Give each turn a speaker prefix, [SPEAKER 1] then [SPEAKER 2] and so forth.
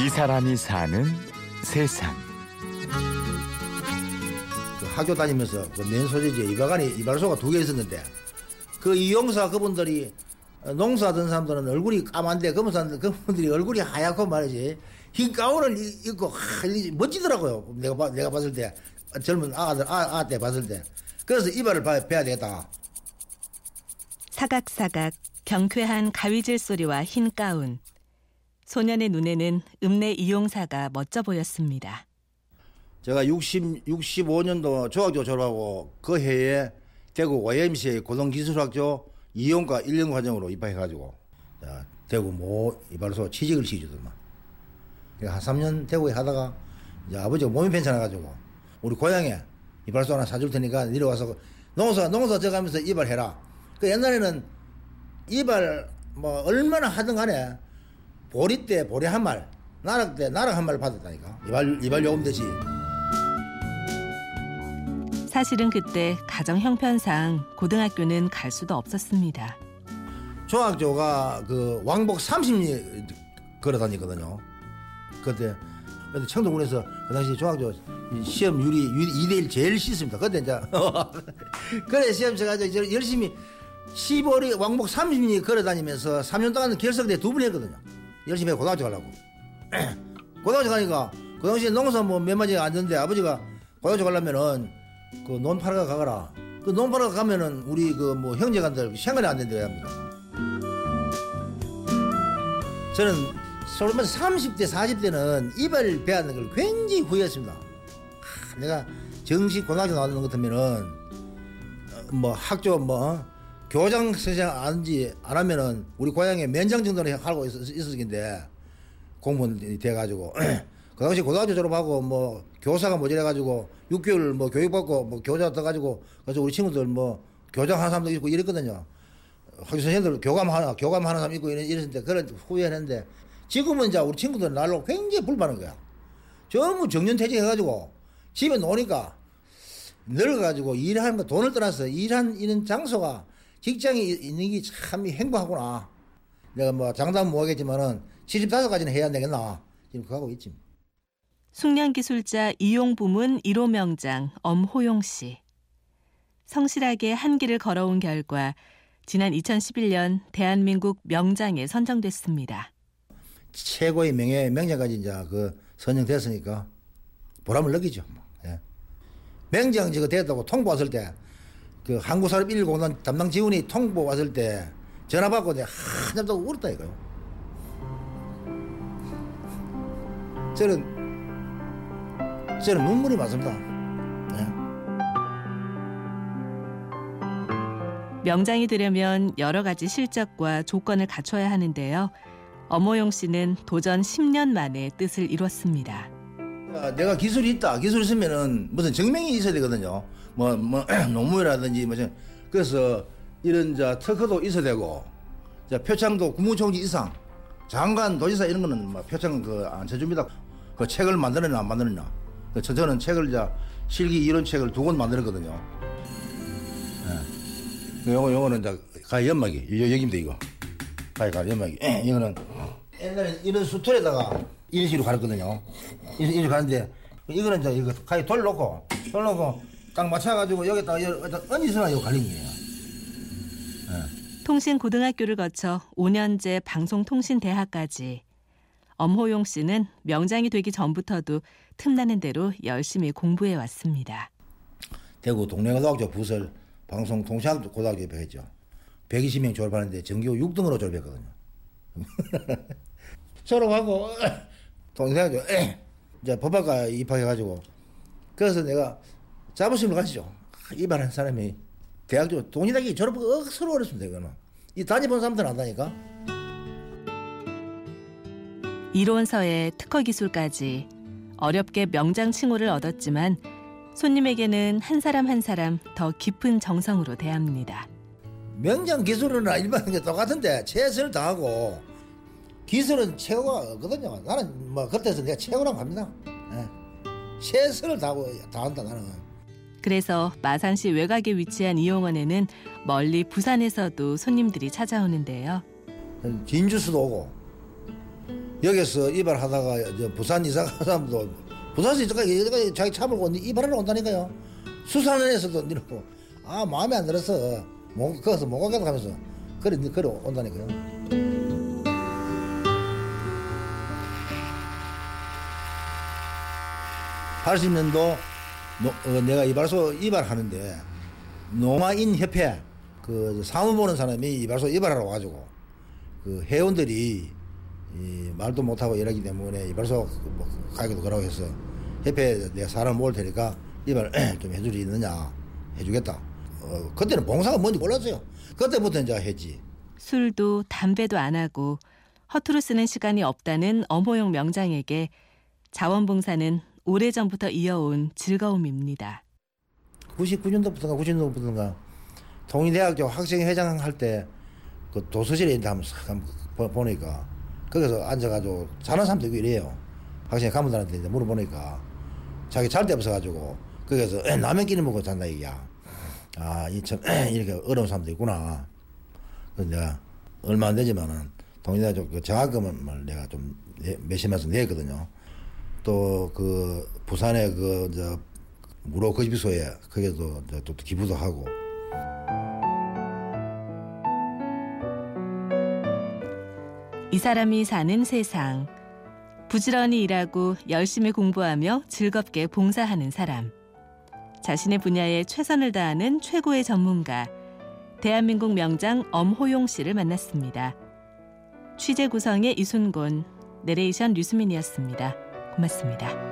[SPEAKER 1] 이 사람이 사는 세상.
[SPEAKER 2] 그 학교 다니면서 그맨 소재지에 이발관이 이발소가 두 개 있었는데 그 이용사 그분들이 농사하던 사람들은 얼굴이 까만데 그분 그분들이 얼굴이 하얗고 말이지 흰 가운을 입고 하, 멋지더라고요. 내가 봐- 내가 봤을 때 젊은 아들 아, 아때 봤을 때 그래서 이발을 봐- 배야 되겠다.
[SPEAKER 3] 사각사각 경쾌한 가위질 소리와 흰 가운. 소년의 눈에는 읍내 이용사가 멋져 보였습니다.
[SPEAKER 2] 제가 60 65년도 중학교 졸업하고 그 해에 대구 YMCA 고등기술학교 이용과 1년 과정으로 입학해가지고 자, 대구 모 이발소 취직을 시키더만. 한 3년 대구에 하다가 이제 아버지가 몸이 괜찮아가지고 우리 고향에 이발소 하나 사줄 테니까 내려와서 농사 농사 져가면서 이발해라. 그 옛날에는 이발 뭐 얼마나 하든 간에 보리 때 보리 한 말, 나락 때 나락 한 말 받았다니까. 이발 이발 요금 대신.
[SPEAKER 3] 사실은 그때 가정 형편상 고등학교는 갈 수도 없었습니다.
[SPEAKER 2] 중학교가 그 왕복 30리 걸어 다니거든요. 그때 청도군에서 그 당시 중학교 시험률이 2대1 제일 씻습니다. 그때 이제 그래 시험 쳐가지고 열심히 15리 왕복 30리 걸어 다니면서 3년 동안 결석대 두 번 했거든요. 열심히 해 고등학교 가려고. 고등학교 가니까 그 당시에 농사 뭐 몇 마디 안 되는데 아버지가 고등학교 가려면은 그 논 팔아 가거라. 그 논 팔아 가면은 우리 그 뭐 형제간들 생활이 안 된다고 합니다. 저는 솔로면 30대, 40대는 이발 배하는 걸 굉장히 후회했습니다. 하, 내가 정식 고등학교 나오는 것 같으면은 어, 뭐 학교 뭐 교장 선생 안지 안 하면은 우리 고향에 면장 정도는 하고 있, 있었을 텐데 공무원이 돼가지고 그 당시 고등학교 졸업하고 뭐 교사가 모자라가지고 6개월 뭐 교육받고 뭐 교사 떠가지고 그래서 우리 친구들 뭐 교장 하는 사람도 있고 이랬거든요. 학교 선생님들 교감 하나, 교감 하는 사람 있고 이랬- 이랬는데 그런 후회했는데 지금은 이제 우리 친구들 날로 굉장히 불만한 거야. 전부 정년퇴직 해가지고 집에 노니까 늙어가지고 일하는 거 돈을 떠나서 이런 장소가 직장에 있는 게 참 행복하구나. 내가 뭐 장담 못 하겠지만은 75까지는 해야 되겠나. 지금 그거 하고 있지.
[SPEAKER 3] 숙련기술자 이용 부문 1호 명장 엄호용 씨. 성실하게 한 길을 걸어온 결과 지난 2011년 대한민국 명장에 선정됐습니다.
[SPEAKER 2] 최고의 명예 명장까지 이제 그 선정됐으니까 보람을 느끼죠. 뭐. 예. 명장 지가 됐다고 통보 왔을 때 그 한국사람 1공단 담당 지원이 통보 왔을 때 전화 받고 내가 한참 동안 울었다니까요. 저는 저는 눈물이 많습니다. 예.
[SPEAKER 3] 명장이 되려면 여러 가지 실적과 조건을 갖춰야 하는데요. 엄호용 씨는 도전 10년 만에 뜻을 이뤘습니다.
[SPEAKER 2] 아, 내가 기술이 있다. 기술 있으면은 무슨 증명이 있어야 되거든요. 뭐, 뭐, 노무라든지 뭐, 저- 그래서 이런 자 특허도 있어야 되고, 자, 표창도 국무총리 이상, 장관, 도지사 이런 거는 뭐 표창 그안 쳐줍니다. 그 책을 만들었나 안 만들었나. 그 저- 저는 책을 자 실기 이론 책을 두 권 만들었거든요. 예. 그 요거, 요거는 자, 가 연막이. 요, 여기입니다, 이거. 가위, 가 연막이. 예, 이거는 옛날에 이런 수틀에다가 이런 식으로 갈았거든요. 이런 식으로 가는데 이거는 이제 이거 가위 돌 놓고 돌 놓고 딱 맞춰가지고 여기다가 여기다 얹어서 이거 갈린 거예요.
[SPEAKER 3] 통신고등학교를 거쳐 5년제 방송통신대학까지 엄호용 씨는 명장이 되기 전부터도 틈나는 대로 열심히 공부해 왔습니다.
[SPEAKER 2] 대구 동래고등학교 부설 방송통신고등학교 배했죠. 120명 졸업하는데 전교 6등으로 졸업했거든요. 졸업하고 동생하고 이제 법학과 입학해가지고 그래서 내가 자부심을 가지죠. 이발한 사람이 대학교 동시대학교 졸업하기 억수로 어렵습니다. 이거는 이 다녀본 사람들은 안다니까.
[SPEAKER 3] 이론서에 특허 기술까지 어렵게 명장 칭호를 얻었지만 손님에게는 한 사람 한 사람 더 깊은 정성으로 대합니다.
[SPEAKER 2] 명장 기술은 일반 게 똑같은데 최선을 다하고 기술은 최고가 없거든요. 나는 뭐 그때서 내가 최고라고 합니다. 예. 최선을 다하고 다한다 나는.
[SPEAKER 3] 그래서 마산시 외곽에 위치한 이용원에는 멀리 부산에서도 손님들이 찾아오는데요.
[SPEAKER 2] 진주수도 오고 여기서 이발하다가 저 부산 이사 간 사람도 부산에서 이제까지 자기 차 몰고 이발하러 온다니까요. 수산원에서도 이러고 아 마음에 안 들어서 못 거기서 못 가겠다 하면서 그래 그래 온다니까요. 80년도 어, 내가 이발소 이발하는데 농아인 협회 그 사무 보는 사람이 이발소 이발하러 와가지고 그 회원들이 이 말도 못하고 일하기 때문에 이발소 뭐 가기도 그러고 해서 협회에 내가 사람 모을 테니까 이발 좀 해줄 수 있느냐 해주겠다. 어, 그때는 봉사가 뭔지 몰랐어요. 그때부터 이제 했지.
[SPEAKER 3] 술도 담배도 안 하고 허투루 쓰는 시간이 없다는 엄호용 명장에게 자원봉사는 오래전부터 이어온 즐거움입니다.
[SPEAKER 2] 99년도부터인가 90년도부터인가 통일대학교 학생회장 할 때 그 도서실에 있는데 보니까 거기서 앉아가지고 자는 사람도 있고 이래요. 학생 가문들한테 이제 물어보니까 자기 잘 데 없어가지고 거기서 라면끼리 먹고 잔다 이게야. 아, 이참 이렇게 어려운 사람도 있구나. 내가 얼마 안 되지만은 통일대학교 그 장학금을 내가 좀 내- 몇십만씩 냈거든요. 또 그 부산에 그저 무료 거집소에 거기도 저또 기부도 하고
[SPEAKER 3] 이 사람이 사는 세상. 부지런히 일하고 열심히 공부하며 즐겁게 봉사하는 사람. 자신의 분야에 최선을 다하는 최고의 전문가. 대한민국 명장 엄호용 씨를 만났습니다. 취재 구성의 이순곤, 내레이션 류수민이었습니다. 고맙습니다.